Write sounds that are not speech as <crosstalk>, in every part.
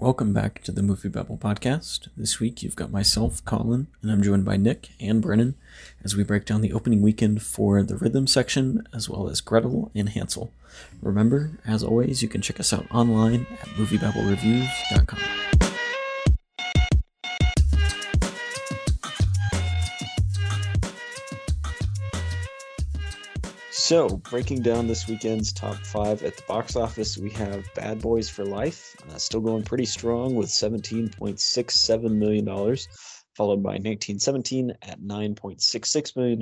Welcome back to the Movie Babble podcast. This week you've got myself, Collin, and I'm joined by Nick and Brennan as we break down the opening weekend for the rhythm section as well as Gretel and Hansel. Remember, as always, you can check us out online at moviebabblereviews.com. So, breaking down this weekend's top five at the box office, we have Bad Boys for Life, uh, still going pretty strong with $17.67 million, followed by 1917 at $9.66 million,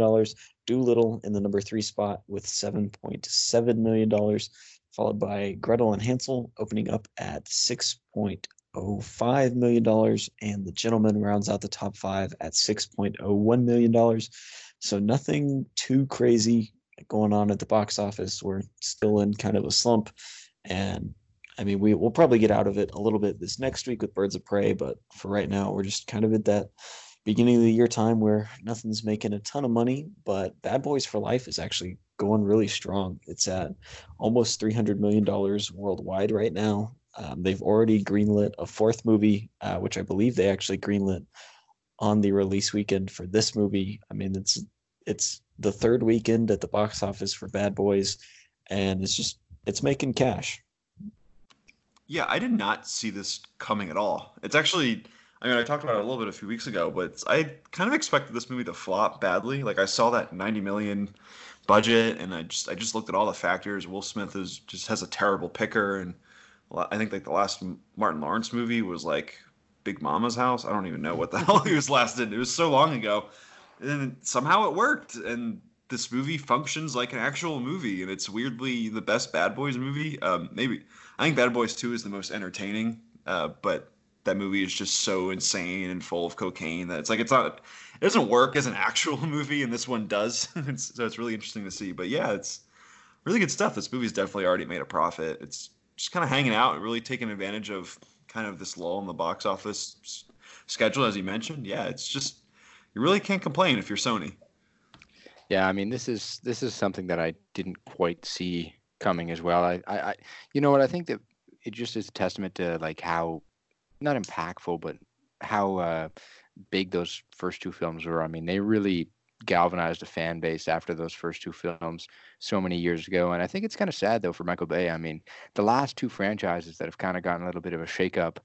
Dolittle in the number three spot with $7.7 million, followed by Gretel and Hansel opening up at $6.05 million, and The Gentlemen rounds out the top five at $6.01 million. So, nothing too crazy going on at the box office. We're still in kind of a slump, and I mean, we will probably get out of it a little bit this next week with Birds of Prey, but for right now, we're just kind of at that beginning of the year time where nothing's making a ton of money. But Bad Boys for Life is actually going really strong. It's at almost three hundred million dollars worldwide right now. Um, they've already greenlit a fourth movie, uh, which I believe they actually greenlit on the release weekend for this movie. I mean, it's it's the third weekend at the box office for Bad Boys, and it's just it's making cash. Yeah, I did not see this coming at all. It's actually, I mean, I talked about it a little bit a few weeks ago, but I kind of expected this movie to flop badly. Like I saw that 90 million budget, and I just I just looked at all the factors. Will Smith is just has a terrible picker, and I think like the last Martin Lawrence movie was like Big Mama's House. I don't even know what the <laughs> hell he was last in. It was so long ago and somehow it worked and this movie functions like an actual movie and it's weirdly the best bad boys movie. Um, maybe i think bad boys 2 is the most entertaining uh, but that movie is just so insane and full of cocaine that it's like it's not it doesn't work as an actual <laughs> movie and this one does. <laughs> It's, so it's really interesting to see but yeah it's really good stuff. This movie's definitely already made a profit. It's just kind of hanging out and really taking advantage of kind of this lull in the box office schedule as you mentioned. Yeah it's just you really can't complain if you're Sony. Yeah, I mean this is this is something that I didn't quite see coming as well. I, I, I you know what I think that it just is a testament to like how not impactful, but how uh, big those first two films were. I mean, they really galvanized a fan base after those first two films so many years ago. And I think it's kind of sad though for Michael Bay. I mean, the last two franchises that have kind of gotten a little bit of a shakeup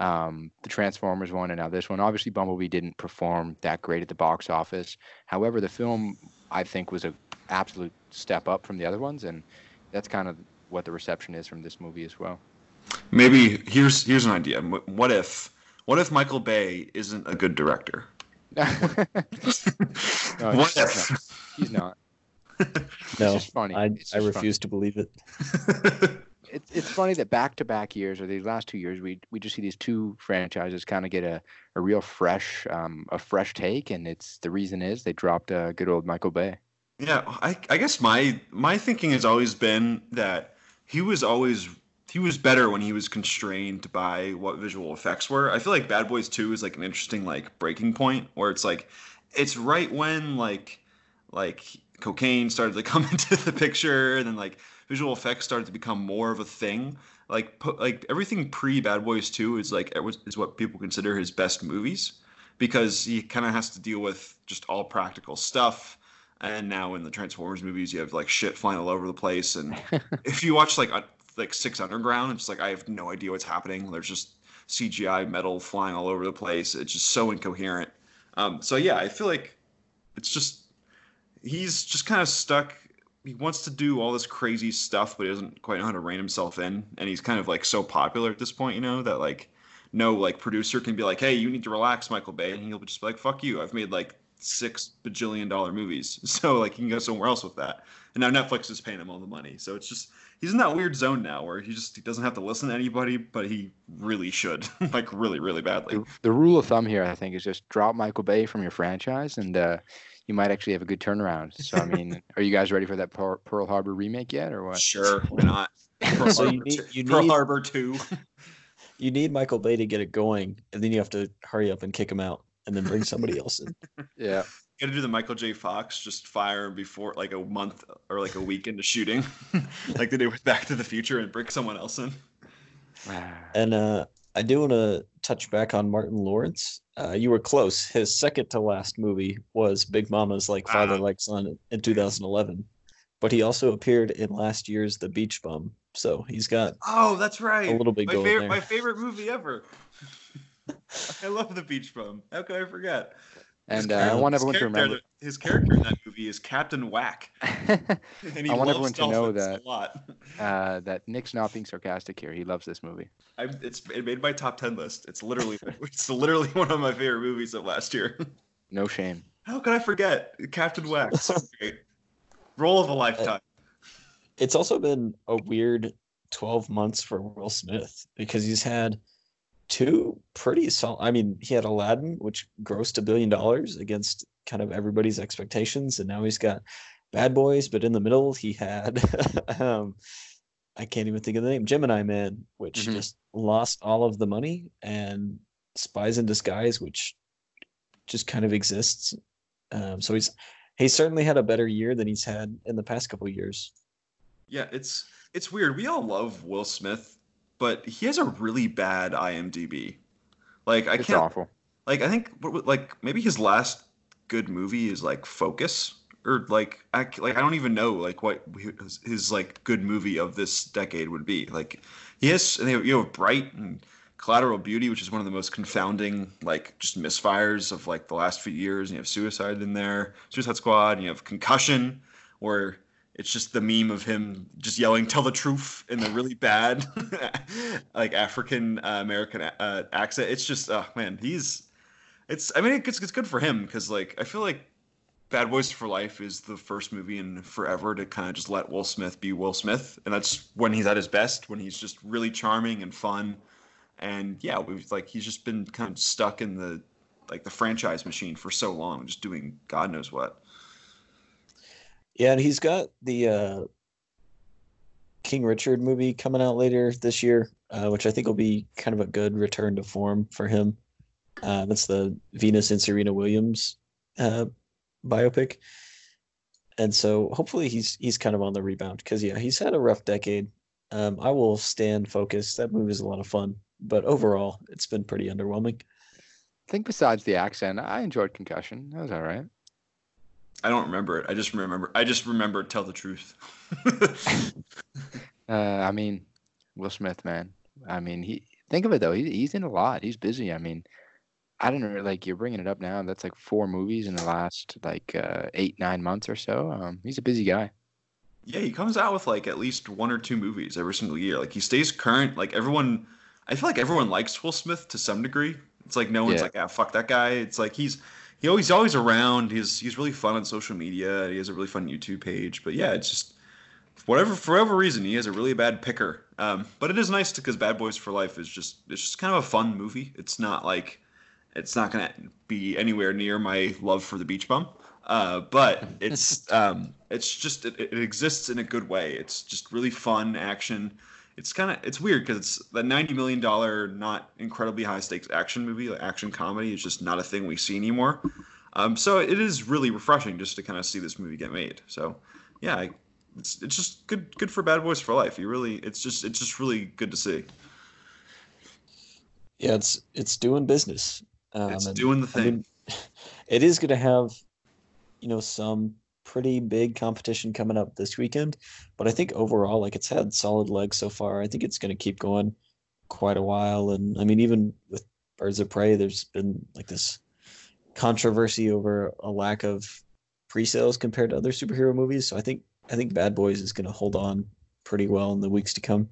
um, the Transformers one and now this one. Obviously, Bumblebee didn't perform that great at the box office. However, the film I think was an absolute step up from the other ones, and that's kind of what the reception is from this movie as well. Maybe here's here's an idea. What if what if Michael Bay isn't a good director? <laughs> <laughs> no, what if not. he's not? <laughs> no, funny. I, I refuse funny. to believe it it's it's funny that back to back years or these last two years we we just see these two franchises kind of get a, a real fresh um, a fresh take and it's the reason is they dropped a good old Michael Bay. Yeah, I I guess my my thinking has always been that he was always he was better when he was constrained by what visual effects were. I feel like Bad Boys 2 is like an interesting like breaking point where it's like it's right when like like cocaine started to <laughs> come into the picture and then like visual effects started to become more of a thing. Like like everything pre Bad Boys Two is like is what people consider his best movies because he kind of has to deal with just all practical stuff. And now in the Transformers movies, you have like shit flying all over the place. And <laughs> if you watch like like Six Underground, it's like I have no idea what's happening. There's just CGI metal flying all over the place. It's just so incoherent. Um, so yeah, I feel like it's just he's just kind of stuck he wants to do all this crazy stuff, but he doesn't quite know how to rein himself in. And he's kind of like so popular at this point, you know, that like no like producer can be like, hey, you need to relax, Michael Bay, and he'll just be like, fuck you, I've made like six bajillion dollar movies, <laughs> so like he can go somewhere else with that. And now Netflix is paying him all the money, so it's just he's in that weird zone now where he just he doesn't have to listen to anybody, but he really should, <laughs> like really, really badly. The, the, rule of thumb here, I think, is just drop Michael Bay from your franchise and. uh you might actually have a good turnaround. So I mean, <laughs> are you guys ready for that Pearl Harbor remake yet, or what? Sure, why not? <laughs> Pearl, so you need, you Pearl Harbor two. <laughs> You need Michael Bay to get it going, and then you have to hurry up and kick him out, and then bring somebody else in. Yeah. You got to do the Michael J. Fox, just fire before like a month or like a week into shooting, like they did with Back to the Future, and bring someone else in. <sighs> and uh, I do want to touch back on Martin Lawrence. Uh, you were close. His second to last movie was Big Mama's Like Father Ah. Like Son in 2011, but he also appeared in last year's The Beach Bum. So he's got Oh, that's right. a little big my favorite, there. my favorite movie ever. <laughs> I love the Beach Bum. How could I forget? His And uh, I want everyone to remember. his character in that movie is Captain Wack, <laughs> and he I want loves everyone to know that- a lot. uh, that Nick's not being sarcastic here. He loves this movie. I, it's it made my top ten list. It's literally <laughs> it's literally one of my favorite movies of last year. No shame. How could I forget Captain Wack? <laughs> So great. Role of a lifetime. it's also been a weird 12 months for Will Smith because he's had two pretty solid. I mean, he had Aladdin, which grossed a billion dollars against kind of everybody's expectations, and now he's got Bad Boys. But in the middle, he had <laughs> um, I can't even think of the name, Gemini Man, which Mhm. just lost all of the money, and Spies in Disguise, which just kind of exists. Um, so he's he's certainly had a better year than he's had in the past couple years. Yeah, it's it's weird. We all love Will Smith, but he has a really bad IMDb. Like I It's can't awful. like I think like maybe his last good movie is like Focus or like I, like I don't even know like what his, his like good movie of this decade would be. Like he has and you have Bright and Collateral Beauty, which is one of the most confounding like just misfires of like the last few years. And you have Suicide in there, Suicide Squad, and you have Concussion, where it's just the meme of him just yelling "Tell the truth" in the really bad, <laughs> like African uh, American uh, accent. It's just, oh man, he's. It's. I mean, it's it's good for him because like I feel like Bad Boys for Life is the first movie in forever to kind of just let Will Smith be Will Smith, and that's when he's at his best, when he's just really charming and fun, and yeah, we've like he's just been kind of stuck in the like the franchise machine for so long, just doing God knows what. Yeah, and he's got the uh, King Richard movie coming out later this year, uh, which I think will be kind of a good return to form for him. Uh, that's the Venus and Serena Williams uh, biopic, and so hopefully he's he's kind of on the rebound because yeah, he's had a rough decade. Um, I will stand focused. That movie is a lot of fun, but overall, it's been pretty underwhelming. I think besides the accent, I enjoyed Concussion. That was all right. I don't remember it. I just remember. I just remember. Tell the truth. <laughs> Uh, I mean, Will Smith, man. I mean, he think of it though. He, he's in a lot. He's busy. I mean, I don't know. Like you're bringing it up now. That's like four movies in the last like uh, eight nine months or so. Um, he's a busy guy. yeah, he comes out with like at least one or two movies every single year. Like he stays current. Like everyone, I feel like everyone likes Will Smith to some degree. It's like no one's Yeah. like, ah, fuck that guy. It's like he's he always always around. He's he's really fun on social media. He has a really fun YouTube page. But yeah, it's just whatever for whatever reason he has a really bad picker. Um, but it is nice because Bad Boys for Life is just it's just kind of a fun movie. It's not like it's not gonna be anywhere near my love for the Beach Bum. Uh, but it's <laughs> um, it's just it, it exists in a good way. It's just really fun action. It's kind of it's weird because it's the ninety million dollar, not incredibly high stakes action movie, like action comedy, is just not a thing we see anymore. Um, so it is really refreshing just to kind of see this movie get made. So yeah, I, it's it's just good good for Bad Boys for Life. You really it's just it's just really good to see. Yeah, it's it's doing business. Um, It's and- doing the I thing. mean, <laughs> it is going to have, you know, some pretty big competition coming up this weekend. But I think overall, like it's had solid legs so far. I think it's going to keep going quite a while. And I mean, even with Birds of Prey, there's been like this controversy over a lack of pre-sales compared to other superhero movies. So I think I think Bad Boys is going to hold on pretty well in the weeks to come.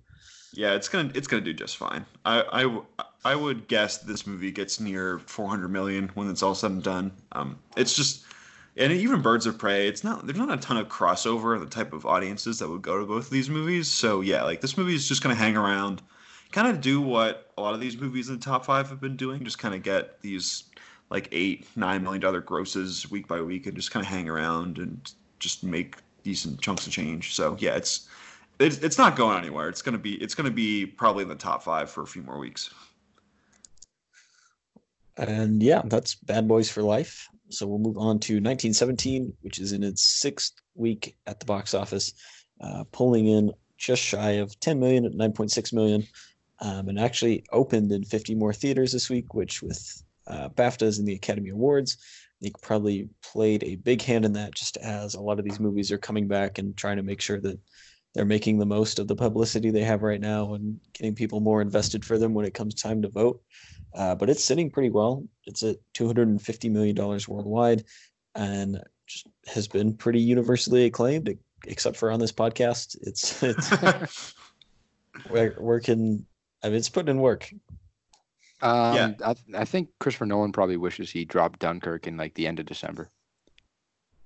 Yeah, it's gonna it's gonna do just fine. I I, I would guess this movie gets near 400 million when it's all said and done. Um, it's just and even Birds of Prey, it's not there's not a ton of crossover of the type of audiences that would go to both of these movies. So yeah, like this movie is just gonna hang around, kind of do what a lot of these movies in the top five have been doing, just kind of get these like eight nine million dollar grosses week by week and just kind of hang around and just make decent chunks of change. So yeah, it's it's, it's not going anywhere. It's gonna be it's gonna be probably in the top five for a few more weeks. And yeah, that's Bad Boys for Life. So we'll move on to 1917, which is in its sixth week at the box office, uh, pulling in just shy of 10 million at 9.6 million. um, and actually opened in 50 more theaters this week, which with uh, BAFTAs and the Academy Awards, think probably played a big hand in that. Just as a lot of these movies are coming back and trying to make sure that they're making the most of the publicity they have right now and getting people more invested for them when it comes time to vote. Uh, but it's sitting pretty well. It's at 250 million dollars worldwide, and just has been pretty universally acclaimed, except for on this podcast. It's <laughs> it's <laughs> working. I mean, it's putting in work. Um, yeah. I, I think Christopher Nolan probably wishes he dropped Dunkirk in like the end of December.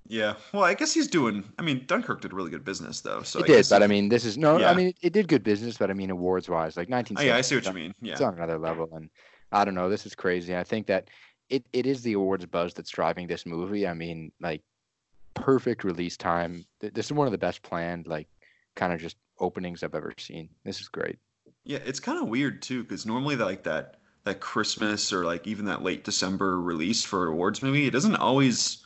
Yeah, well, I guess he's doing. I mean, Dunkirk did really good business though. So it I did, but I mean, this is no. Yeah. I mean, it, it, did good business, but I mean, awards wise, like 19. Oh, yeah, I see what you mean. Yeah, it's on another level, and I don't know. This is crazy. I think that it, it is the awards buzz that's driving this movie. I mean, like perfect release time. This is one of the best planned, like kind of just openings I've ever seen. This is great. Yeah, it's kind of weird too, because normally like that that Christmas or like even that late December release for awards movie, it doesn't always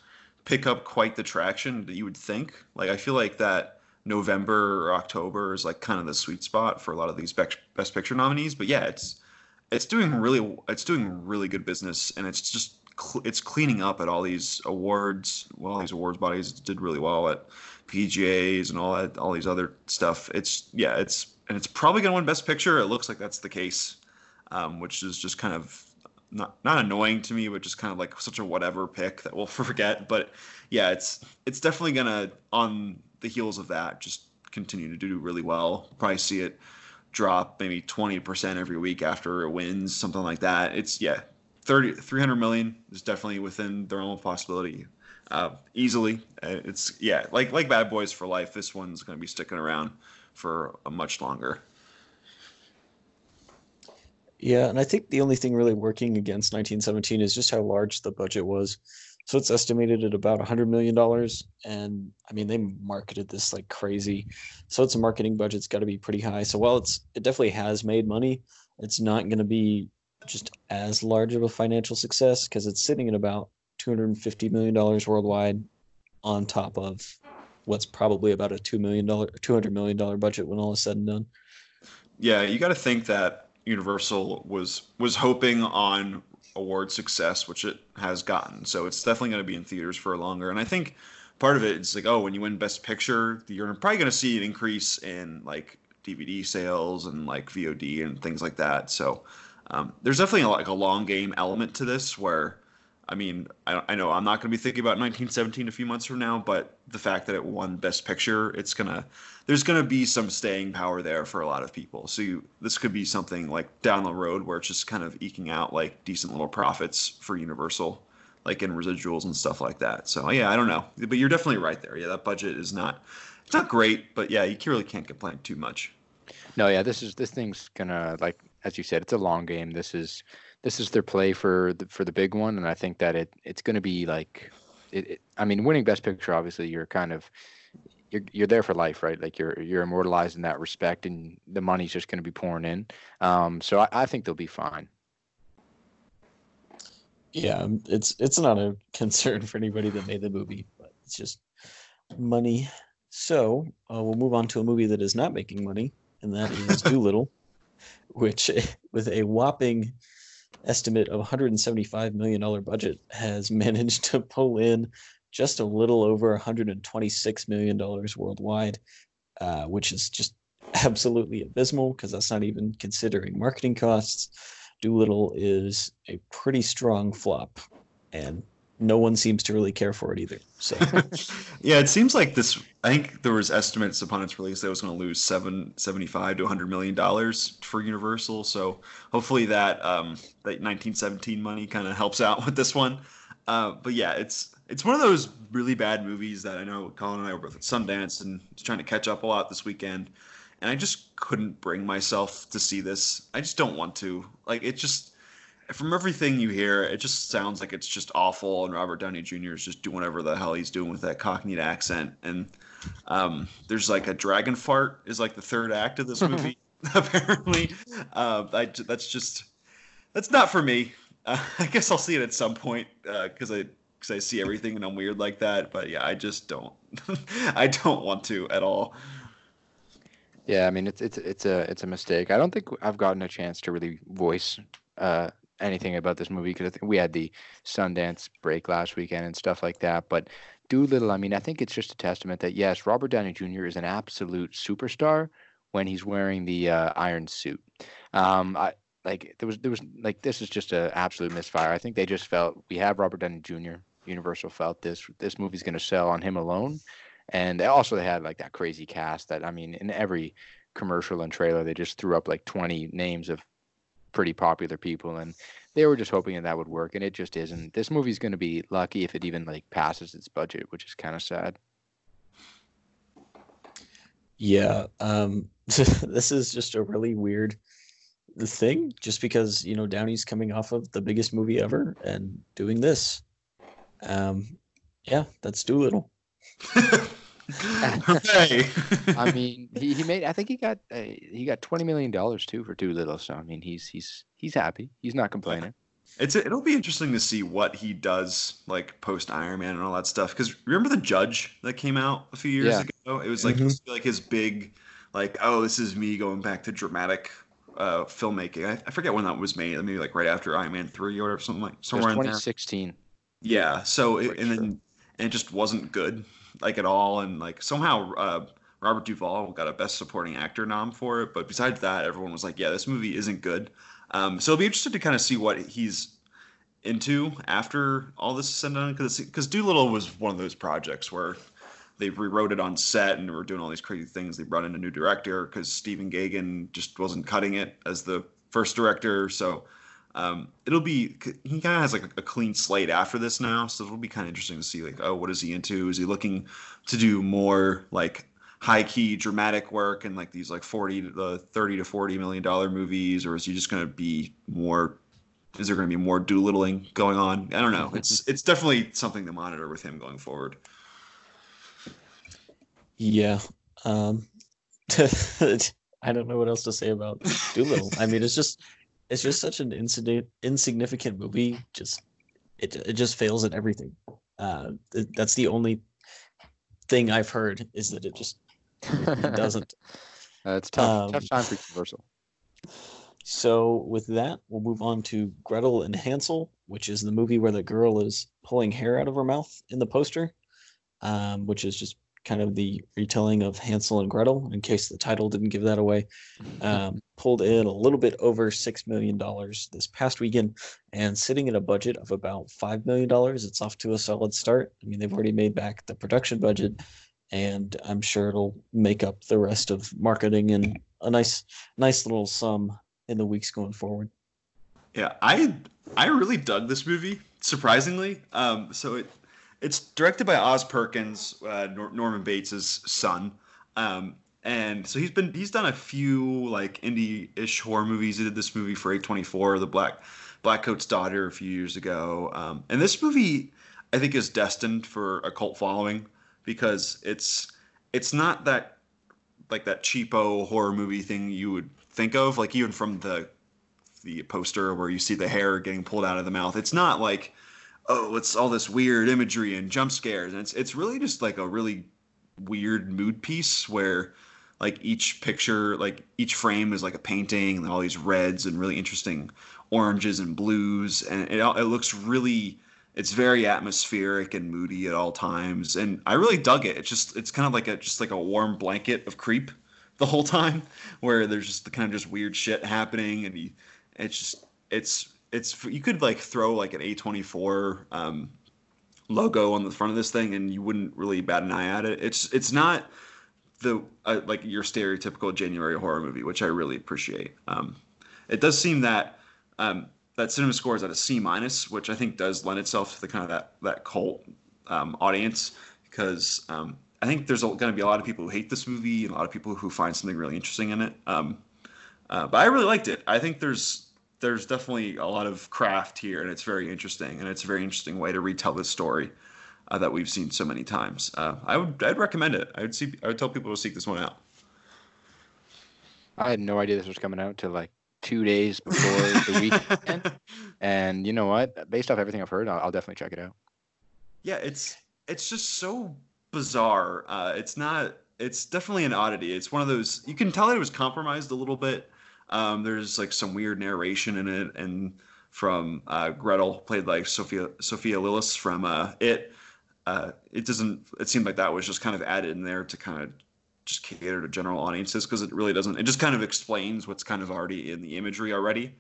pick up quite the traction that you would think. Like I feel like that November or October is like kind of the sweet spot for a lot of these best, best picture nominees. But yeah, it's it's doing really it's doing really good business, and it's just it's cleaning up at all these awards. Well, these awards bodies did really well at PGAs and all that, all these other stuff. It's yeah, it's and it's probably gonna win Best Picture. It looks like that's the case, um, which is just kind of not not annoying to me, but just kind of like such a whatever pick that we'll <laughs> forget. But yeah, it's it's definitely gonna on the heels of that just continue to do really well. Probably see it drop maybe 20% every week after it wins, something like that. It's yeah, 30 300 million is definitely within the realm of possibility. Uh, easily, uh, it's yeah, like like Bad Boys for Life. This one's going to be sticking around for a much longer. Yeah, and I think the only thing really working against 1917 is just how large the budget was. So it's estimated at about $100 million. And I mean, they marketed this like crazy. So its marketing budget's got to be pretty high. So while it's, it definitely has made money, it's not going to be just as large of a financial success because it's sitting at about $250 million worldwide on top of what's probably about a $2 million, $200 million budget when all is said and done. Yeah, you got to think that Universal was was hoping on award success, which it has gotten. So it's definitely going to be in theaters for longer. And I think part of it is like, oh, when you win Best Picture, you're probably going to see an increase in like DVD sales and like VOD and things like that. So um, there's definitely a, like a long game element to this where I mean, I, I know I'm not going to be thinking about 1917 a few months from now, but the fact that it won Best Picture, it's gonna there's gonna be some staying power there for a lot of people. So you, this could be something like down the road where it's just kind of eking out like decent little profits for Universal, like in residuals and stuff like that. So yeah, I don't know, but you're definitely right there. Yeah, that budget is not it's not great, but yeah, you really can't complain too much. No, yeah, this is this thing's gonna like as you said, it's a long game. This is this is their play for the for the big one, and I think that it it's going to be like, it, it, I mean, winning Best Picture, obviously, you're kind of you're you're there for life, right? Like you're you're immortalized in that respect, and the money's just going to be pouring in. Um, so I, I think they'll be fine. Yeah, um, it's it's not a <laughs> concern for anybody that made the movie, but it's just money. So uh, we'll move on to a movie that is not making money, and that is Dolittle, <laughs> which <laughs> with a whopping estimate of $175 million budget has <laughs> managed to pull in just a little over $126 million worldwide, uh, which is just <laughs> absolutely abysmal because that's not even considering marketing costs. Dolittle is a pretty strong flop, and no one seems to really care for it either. So, <laughs> yeah, it seems like this. I think there was estimates upon its release that it was going to lose seven seventy five to 100 million dollars for Universal. So hopefully that um, that 1917 money kind of helps out <laughs> with this one. Uh, but yeah, it's it's one of those really bad movies that I know Collin and I were both at Sundance and trying to catch up a lot this weekend, and I just couldn't bring myself to see this. I just don't want to. Like it just from everything you hear, it just sounds like it's just awful, and Robert Downey Jr. is just doing whatever the hell he's doing with that Cockney accent. And um, there's like a dragon fart is like the third act of this <laughs> movie, <laughs> apparently. Uh, I, that's just that's not for me. Uh, <laughs> I guess I'll see it at some point because uh, I because I see everything and I'm weird like that. But yeah, I just don't. I don't want to at all. Yeah, I mean it's it's it's a it's a mistake. I don't think I've gotten a chance to really voice uh, anything about this movie because we had the Sundance break last weekend and stuff like that. But Dolittle, I mean, I think it's just a testament that yes, Robert Downey Jr. is an absolute superstar when he's wearing the uh, iron suit. Um, I like there was there was like this is just an absolute misfire. I think they just felt we have Robert Downey Jr. Universal felt this this movie's going to sell on him alone and they also they had like that crazy cast that I mean, in every commercial and trailer, they just threw up like 20 names of pretty popular people, and they were just hoping that that would work, and it just isn't. This movie's going to be lucky if it even like passes its budget, which is kind of sad. Yeah, um, <laughs> this is just a really weird thing, just because you know Downey's coming off of the biggest movie ever and doing this. Um, yeah, that's Dolittle. <laughs> Hooray! <laughs> I mean, he, he made. I think he got uh, he got twenty million dollars too for Dolittle. So I mean, he's he's he's happy. He's not complaining. It's it'll be interesting to see what he does like post Iron Man and all that stuff. Because remember the Judge that came out a few years Yeah. ago? It was like Mhm. like his big, like oh this is me going back to dramatic uh, filmmaking. I, I forget when that was made. Maybe like right after Iron Man three or something like It was somewhere in there. 2016. Yeah. So it, and sure. then and it just wasn't good like at all. And like somehow uh, Robert Duvall got a Best Supporting Actor nom for it. But besides that, everyone was like, yeah, this movie isn't good. Um, so it'll be interesting to kind of see what he's into after all this is done. Because because Dolittle was one of those projects where they rewrote it on set and were doing all these crazy things. They brought in a new director because Stephen Gaghan just wasn't cutting it as the first director. So um, it'll be he kind of has like a, clean slate after this now. So it'll be kind of interesting to see like oh what is he into? Is he looking to do more like high key dramatic work and like these like 40 to the 30 to 40 million dollar movies or is he just going to be more is there going to be more doolittling going on i don't know it's it's definitely something to monitor with him going forward Yeah. Um, <laughs> I don't know what else to say about Dolittle. I mean, it's just it's just such an incident insignificant movie. Just it it just fails at everything. Uh, th- that's the only thing I've heard is that it just it doesn't. <laughs> Uh, it's tough. Um, tough time for Universal. So with that, we'll move on to Gretel and Hansel, which is the movie where the girl is pulling hair out of her mouth in the poster, um, which is just kind of the retelling of Hansel and Gretel. In case the title didn't give that away, <laughs> um, pulled in a little bit over six million dollars this past weekend, and sitting at a budget of about five million dollars. It's off to a solid start. I mean, they've already made back the production budget, and I'm sure it'll make up the rest of marketing and a nice, nice little sum in the weeks going forward. Yeah, I I really dug this movie surprisingly. Um, so it it's directed by Oz Perkins, uh, Nor- Norman Bates' son, um, and so he's been he's done a few like indie-ish horror movies. He did this movie for A24, The Black Black Coat's Daughter, a few years ago, um, and this movie I think is destined for a cult following because it's it's not that like that cheapo horror movie thing you would think of, like even from the the poster where you see the hair getting pulled out of the mouth. It's not like, oh, it's all this weird imagery and jump scares. And it's it's really just like a really weird mood piece where like each picture, like each frame is like a painting and all these reds and really interesting oranges and blues. And it, it looks really it's very atmospheric and moody at all times. And I really dug it. It's just it's kind of like a just like a warm blanket of creep <laughs> the whole time where there's just the kind of just weird shit happening and you, it's just it's it's you could like throw like an A24 um, logo on the front of this thing and you wouldn't really bat an eye at it. It's it's not the uh, like your stereotypical January horror movie, which I really appreciate. Um, it does seem that um, that cinema score is at a C minus, which I think does lend itself to the kind of that that cult um, audience because um, I think there's going to be a lot of people who hate this movie and a lot of people who find something really interesting in it. Um, uh, but I really liked it. I think there's there's definitely a lot of craft here, and it's very interesting, and it's a very interesting way to retell this story uh, that we've seen so many times. Uh, I would I'd recommend it. I would see I would tell people to seek this one out. I had no idea this was coming out till like two days before the weekend. <laughs> And you know what? Based off everything I've heard, I'll, I'll definitely check it out. yeah, it's it's just so bizarre. Uh, it's not it's definitely an oddity. It's one of those you can tell it was compromised a little bit. Um, there's like some weird narration in it, and from uh, Gretel, played like Sophia Sophia Lillis from uh, It. Uh, it doesn't. It seemed like that was just kind of added in there to kind of just cater to general audiences because it really doesn't. It just kind of explains what's kind of already in the imagery already.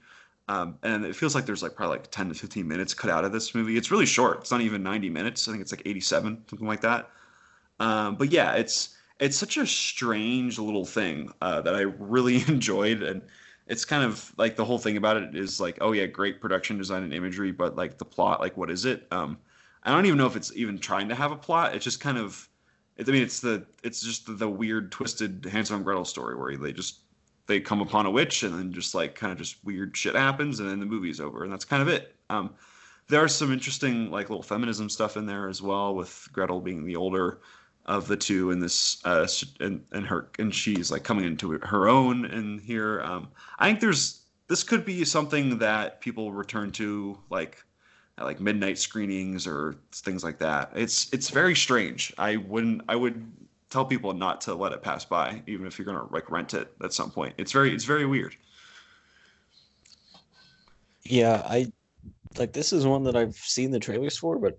Um, and it feels like there's like probably like 10 to 15 minutes cut out of this movie. It's really short. It's not even 90 minutes. I think it's like 87, something like that. Um, but yeah, it's it's such a strange little thing uh, that I really <laughs> enjoyed, and it's kind of like the whole thing about it is like, oh yeah, great production design and imagery, but like the plot, like what is it? Um, I don't even know if it's even trying to have a plot. It's just kind of, I mean, it's the it's just the, the weird, twisted Hansel and Gretel story where they just they come upon a witch and then just like kind of just weird shit happens and then the movie's over and that's kind of it. Um, there are some interesting like little feminism stuff in there as well with Gretel being the older of the two in this uh and, and her and she's like coming into her own and here. Um i think there's this could be something that people return to like like midnight screenings or things like that. It's it's very strange. I wouldn't i would tell people not to let it pass by even if you're gonna like rent it at some point. It's very it's very weird. Yeah i like this is one that i've seen the trailers for but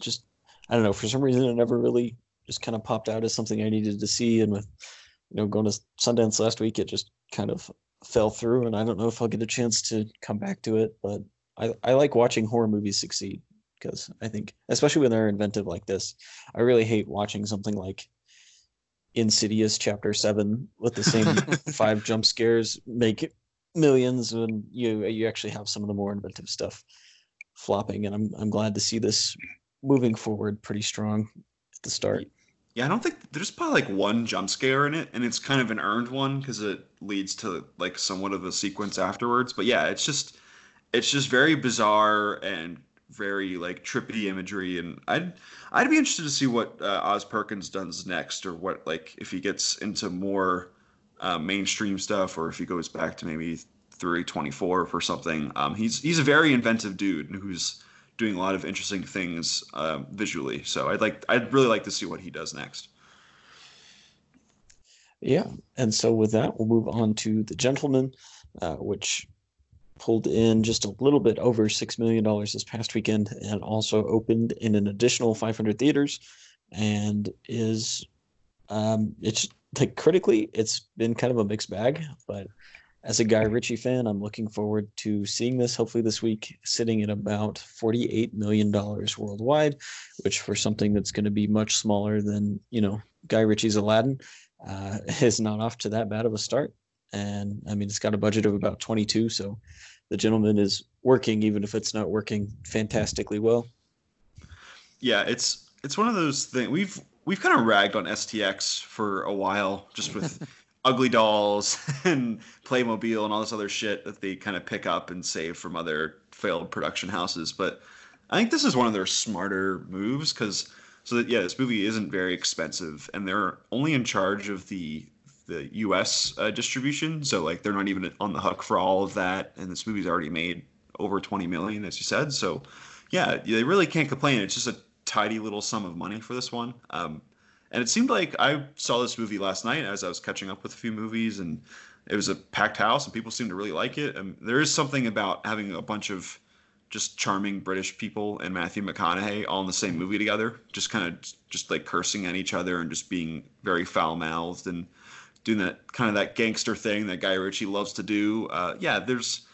just I don't know, for some reason it never really just kind of popped out as something I needed to see. And with, you know, going to Sundance last week, it just kind of fell through. And I don't know if I'll get a chance to come back to it, but I, I like watching horror movies succeed because I think, especially when they're inventive like this, I really hate watching something like Insidious Chapter Seven with the same <laughs> five jump scares make millions when you you actually have some of the more inventive stuff flopping. And I'm I'm glad to see this moving forward pretty strong at the start. Yeah, I don't think there's probably like one jump scare in it, and it's kind of an earned one because it leads to like somewhat of a sequence afterwards. But yeah, it's just it's just very bizarre and very like trippy imagery, and I'd I'd be interested to see what uh, Oz Perkins does next, or what like if he gets into more uh, mainstream stuff, or if he goes back to maybe A24 for something. Um, he's he's a very inventive dude who's doing a lot of interesting things uh, visually. So I'd like I'd really like to see what he does next. Yeah, and so with that, we'll move on to the Gentlemen, uh, which pulled in just a little bit over six million dollars this past weekend, and also opened in an additional 500 theaters, and is um, it's like critically, it's been kind of a mixed bag, but as a Guy Ritchie fan, I'm looking forward to seeing this hopefully this week, sitting at about $48 million worldwide, which for something that's going to be much smaller than, you know, Guy Ritchie's Aladdin, uh, <laughs> is not off to that bad of a start. And I mean, it's got a budget of about 22. So the gentlemen is working, even if it's not working fantastically well. Yeah, it's, it's one of those things we've, we've kind of ragged on STX for a while, just with <laughs> ugly dolls <laughs> and Playmobil and all this other shit that they kind of pick up and save from other failed production houses. But I think this is one of their smarter moves because so that yeah, this movie isn't very expensive and they're only in charge of the the U.S. Uh, distribution, so like they're not even on the hook for all of that. And this movie's already made over 20 million, as you said. So yeah, they really can't complain. It's just a tidy little sum of money for this one. Um, and it seemed like I saw this movie last night as I was catching up with a few movies, and it was a packed house, and people seemed to really like it. And there is something about having a bunch of just charming British people and Matthew McConaughey all in the same movie together, just kind of just like cursing at each other and just being very foul mouthed and doing that kind of that gangster thing that Guy Ritchie loves to do. Uh, yeah, there's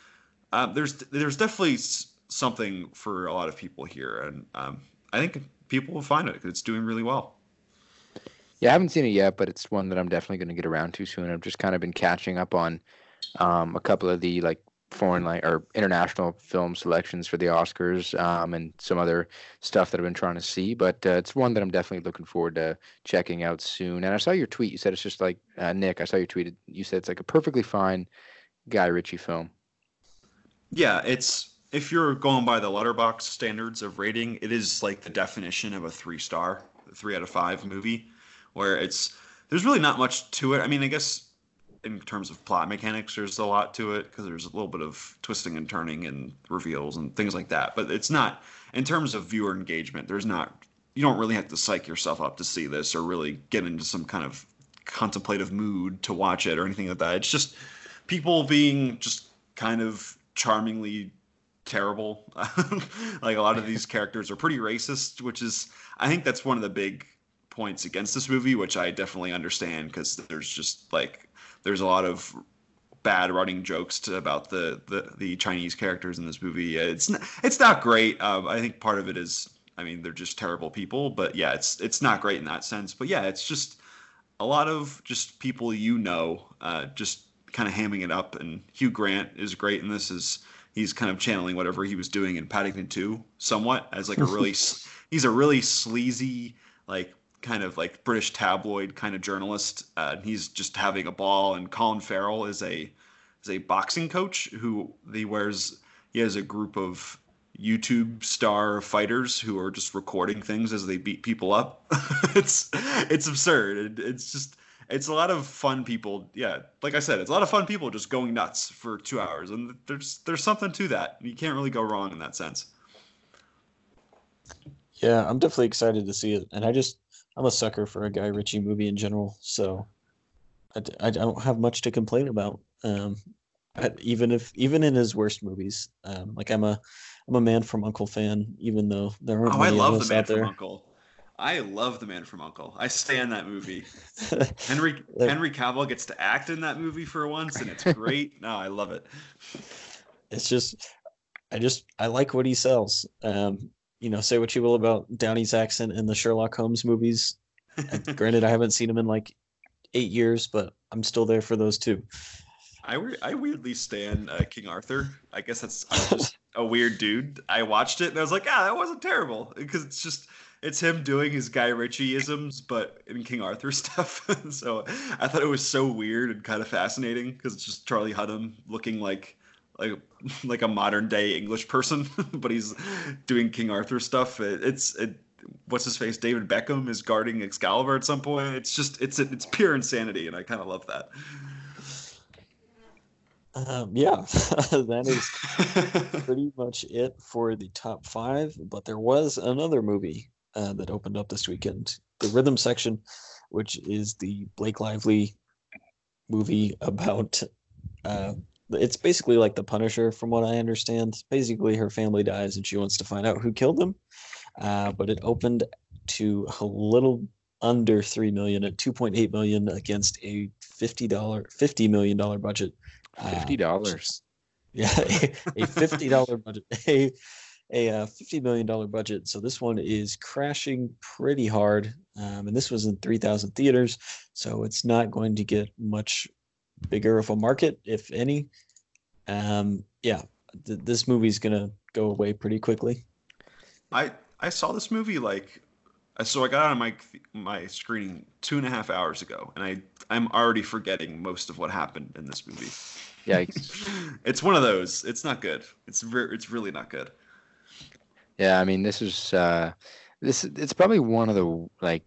uh, there's there's definitely something for a lot of people here, and um, I think people will find it because it's doing really well. Yeah, I haven't seen it yet, but it's one that I'm definitely going to get around to soon. I've just kind of been catching up on um, a couple of the like foreign like or international film selections for the Oscars um, and some other stuff that I've been trying to see. But uh, it's one that I'm definitely looking forward to checking out soon. And I saw your tweet. You said it's just like uh, Nick. I saw your tweet. You said it's like a perfectly fine Guy Ritchie film. Yeah, it's if you're going by the Letterboxd standards of rating, it is like the definition of a three star, three out of five movie where it's there's really not much to it. I mean, I guess in terms of plot mechanics, there's a lot to it because there's a little bit of twisting and turning and reveals and things like that. But it's not in terms of viewer engagement. There's not you don't really have to psych yourself up to see this or really get into some kind of contemplative mood to watch it or anything like that. It's just people being just kind of charmingly terrible. <laughs> like a lot of these characters are pretty racist, which is I think that's one of the big points against this movie, which I definitely understand because there's just like there's a lot of bad running jokes to, about the, the the Chinese characters in this movie. It's not, it's not great. Um, I think part of it is I mean they're just terrible people, but yeah, it's it's not great in that sense. But yeah, it's just a lot of just people you know, uh, just kind of hamming it up. And Hugh Grant is great in this. Is he's kind of channeling whatever he was doing in Paddington 2 somewhat as like a really <laughs> he's a really sleazy like kind of like British tabloid kind of journalist. Uh, he's just having a ball. And Colin Farrell is a is a boxing coach who he wears. He has a group of YouTube star fighters who are just recording things as they beat people up. <laughs> it's it's absurd. It, it's just it's a lot of fun people. Yeah, like I said, it's a lot of fun people just going nuts for two hours, and there's there's something to that. You can't really go wrong in that sense. Yeah, I'm definitely excited to see it, and I just I'm a sucker for a Guy Ritchie movie in general, so I, I don't have much to complain about. Um, even if even in his worst movies, um, like I'm a I'm a Man from Uncle fan, even though there aren't. Oh, I love the Man from Uncle. I love the Man from Uncle. I stand that movie. <laughs> Henry Henry Cavill gets to act in that movie for once, and it's great. no, I love it. It's just, I just I like what he sells. Um, you know, say what you will about Downey's accent in the Sherlock Holmes movies. <laughs> granted, I haven't seen him in like eight years, but I'm still there for those two. I, I weirdly stand uh, King Arthur. I guess that's just <laughs> a weird dude. I watched it and I was like, ah, that wasn't terrible because it's just it's him doing his Guy Ritchie isms, but in King Arthur <laughs> stuff. so I thought it was so weird and kind of fascinating because it's just Charlie Hunnam looking like like like a modern day English person, <laughs> but he's doing King Arthur stuff. It, it's it, what's his face? David Beckham is guarding Excalibur at some point. It's just it's it's pure insanity, and I kind of love that. Um, yeah, <laughs> that is pretty much it for the top five. But there was another movie uh, that opened up this weekend, the Rhythm Section, which is the Blake Lively movie about. Uh, it's basically like the Punisher, from what I understand. Basically, her family dies and she wants to find out who killed them. Uh, but it opened to a little under three million at two point eight million against a fifty dollar, fifty million dollar budget Fifty dollars. <laughs> yeah, a, a fifty dollar budget, a a uh, fifty million dollar budget. So this one is crashing pretty hard, um, and this was in three thousand theaters. So it's not going to get much bigger of a market, if any. Um, yeah, th- this movie's gonna go away pretty quickly. I I saw this movie like so I got on my my screening two and a half hours ago, and I I'm already forgetting most of what happened in this movie. Yikes! <laughs> it's one of those. It's not good. It's re- it's really not good. Yeah, I mean, this is uh, this. It's probably one of the like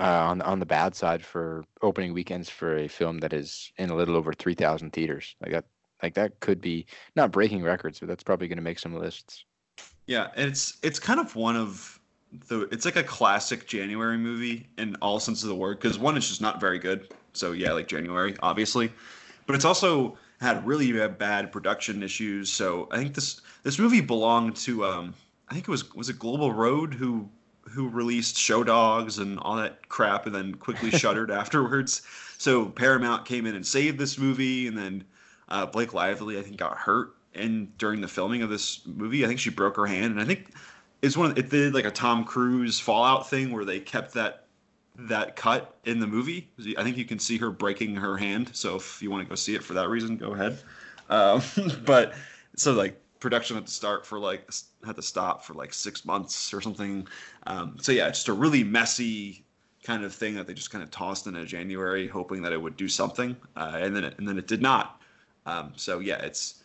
uh, on on the bad side for opening weekends for a film that is in a little over three thousand theaters. Like that, like that could be not breaking records, but that's probably going to make some lists. Yeah, it's it's kind of one of the it's like a classic January movie in all sense of the word because one, it's just not very good. So yeah, like January, obviously, but it's also had really bad production issues. So I think this this movie belonged to um, I think it was was it Global Road who who released Show Dogs and all that crap and then quickly <laughs> shuttered afterwards. So Paramount came in and saved this movie, and then uh, Blake Lively I think got hurt and during the filming of this movie. I think she broke her hand, and I think it's one of, it did like a Tom Cruise Fallout thing where they kept that that cut in the movie. I think you can see her breaking her hand. So if you want to go see it for that reason, go ahead. Um, <laughs> but so like production had to start for like had to stop for like six months or something. Um, so yeah, just a really messy kind of thing that they just kind of tossed into January, hoping that it would do something, uh, and then it, and then it did not. Um, so yeah, it's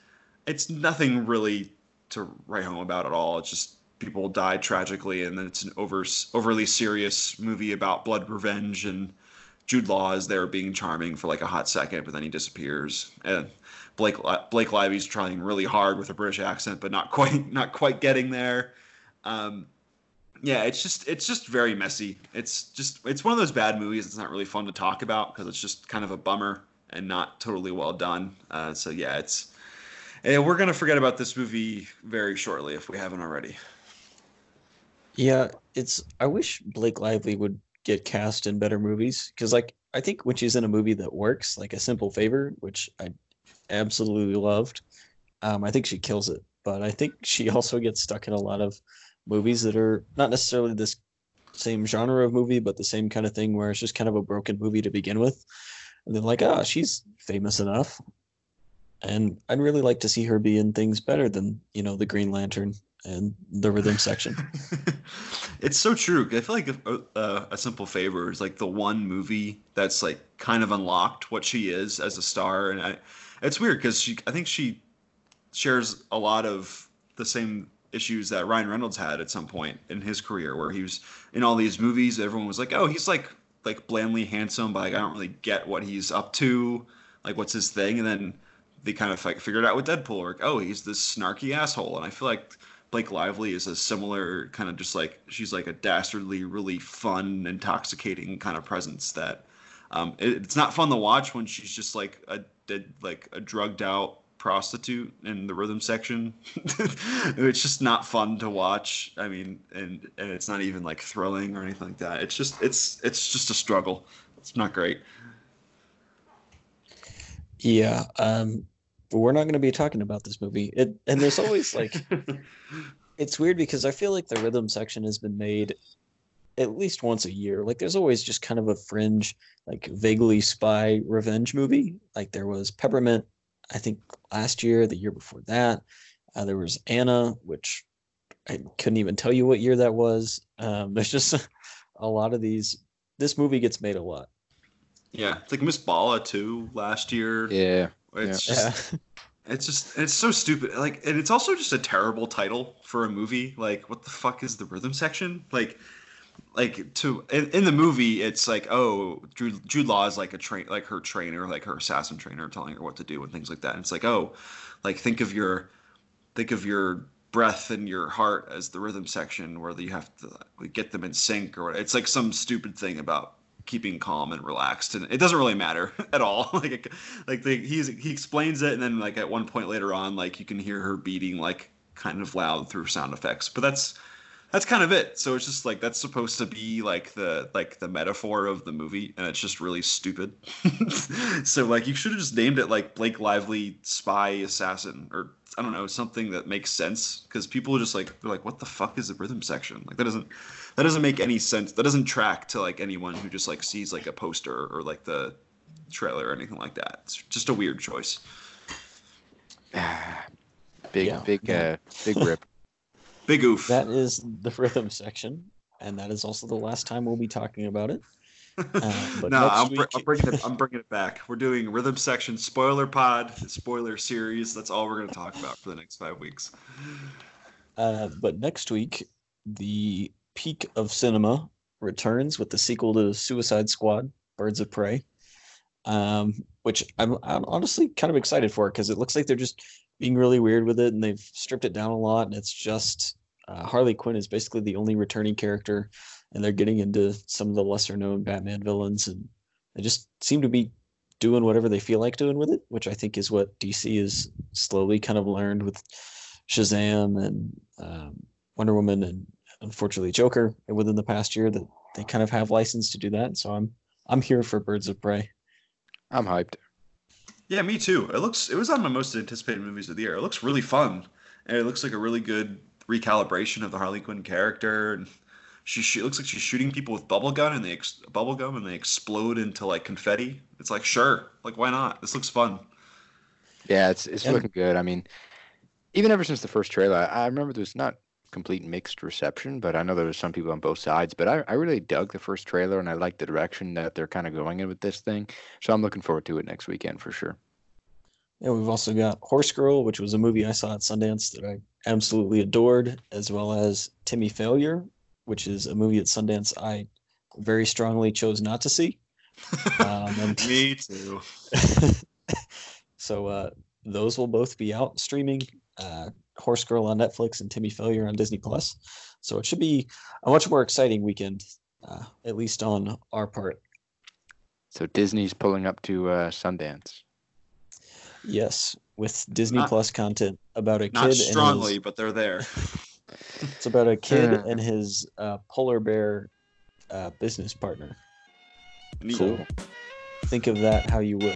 it's nothing really to write home about at all. It's just people die tragically, and then it's an over overly serious movie about blood revenge and Jude Law is there being charming for like a hot second, but then he disappears. And Blake Blake Lively's trying really hard with a British accent, but not quite <laughs> not quite getting there. Um, yeah, it's just it's just very messy. It's just it's one of those bad movies. It's not really fun to talk about because it's just kind of a bummer and not totally well done. Uh, so yeah, it's and we're gonna forget about this movie very shortly if we haven't already. Yeah, it's. I wish Blake Lively would get cast in better movies because, like, I think when she's in a movie that works, like A Simple Favor, which I absolutely loved, um, I think she kills it. But I think she <laughs> also gets stuck in a lot of movies that are not necessarily this same genre of movie, but the same kind of thing where it's just kind of a broken movie to begin with. And then like, ah, oh, she's famous enough. And I'd really like to see her be in things better than, you know, the Green Lantern and the rhythm section. <laughs> it's so true. I feel like a, a, a, simple favor is like the one movie that's like kind of unlocked what she is as a star, and I, it's weird because she, I think she shares a lot of the same issues that Ryan Reynolds had at some point in his career, where he was in all these movies. Everyone was like, "Oh, he's like like blandly handsome, but like, I don't really get what he's up to. Like, what's his thing?" And then they kind of like figured out with Deadpool, like, "Oh, he's this snarky asshole." And I feel like Blake Lively is a similar kind of just like she's like a dastardly, really fun, intoxicating kind of presence that um, it, it's not fun to watch when she's just like a like a drugged out prostitute in the rhythm section. <laughs> it's just not fun to watch. I mean, and and it's not even like thrilling or anything like that. It's just it's it's just a struggle. It's not great. Yeah, um, but we're not going to be talking about this movie. It and there's always like, <laughs> it's weird because I feel like the rhythm section has been made at least once a year. Like there's always just kind of a fringe, like vaguely spy revenge movie. Like there was Peppermint I think last year, the year before that. Uh, there was Anna, which I couldn't even tell you what year that was. Um, <laughs> there's just a lot of these. This movie gets made a lot. Yeah, it's like Miss Bala too last year. Yeah, it's yeah. just. Yeah. <laughs> It's just it's so stupid. Like, and it's also just a terrible title for a movie. Like, what the fuck is the rhythm section? Like, like to in, in, the movie it's like oh Jude, Law is like a train like her trainer like her assassin trainer telling her what to do and things like that. And it's like oh like think of your think of your breath and your heart as the rhythm section where you have to get them in sync or it's like some stupid thing about keeping calm and relaxed. And it doesn't really matter <laughs> at all. <laughs> Like like the, he's he explains it and then like at one point later on like you can hear her beating like kind of loud through sound effects. But that's that's kind of it. So it's just like that's supposed to be like the like the metaphor of the movie, and it's just really stupid. <laughs> so like you should have just named it like Blake Lively spy assassin or I don't know something that makes sense because people are just like they're like what the fuck is the rhythm section like that doesn't that doesn't make any sense that doesn't track to like anyone who just like sees like a poster or like the trailer or anything like that. It's just a weird choice. <sighs> big yeah. big uh big rip. Big oof. That is the rhythm section, and that is also the last time we'll be talking about it. <laughs> Uh, no, I'm, week... I'm, bringing it. I'm <laughs> bringing it back. We're doing rhythm section spoiler pod, spoiler series. That's all we're going to talk about for the next five weeks. Uh, but next week, the peak of cinema returns with the sequel to Suicide Squad: Birds of Prey, um, which I'm, I'm honestly kind of excited for because it looks like they're just being really weird with it, and they've stripped it down a lot. And it's just uh, Harley Quinn is basically the only returning character, and they're getting into some of the lesser known Batman villains, and they just seem to be doing whatever they feel like doing with it, which I think is what DC has slowly kind of learned with Shazam and um, Wonder Woman, and unfortunately Joker within the past year that they kind of have license to do that. So I'm I'm here for Birds of Prey. I'm hyped. Yeah, me too. It looks it was on my most anticipated movies of the year. It looks really fun, and it looks like a really good recalibration of the Harley Quinn character. And she, she looks like she's shooting people with bubble gun and they ex, bubble gum and they explode into like confetti. It's like sure, like why not? This looks fun. Yeah, it's it's yeah. looking good. I mean, even ever since the first trailer, I, I remember there was not complete mixed reception, but I know there was some people on both sides. But I, I really dug the first trailer and I like the direction that they're kind of going in with this thing. So I'm looking forward to it next weekend for sure. Yeah, we've also got Horse Girl, which was a movie I saw at Sundance that I absolutely adored, as well as Timmy Failure, which is a movie at Sundance I very strongly chose not to see. Um, <laughs> and Me <laughs> too. so uh, those will both be out streaming. Uh, Horse Girl on Netflix and Timmy Failure on Disney Plus. So it should be a much more exciting weekend, uh, at least on our part. So Disney's pulling up to uh, Sundance. Yes, with Disney Not- Plus content about a Not kid Not strongly, and but they're there. <laughs> it's about a kid Yeah. and his uh, polar bear uh, business partner. Neat. So think of that how you will.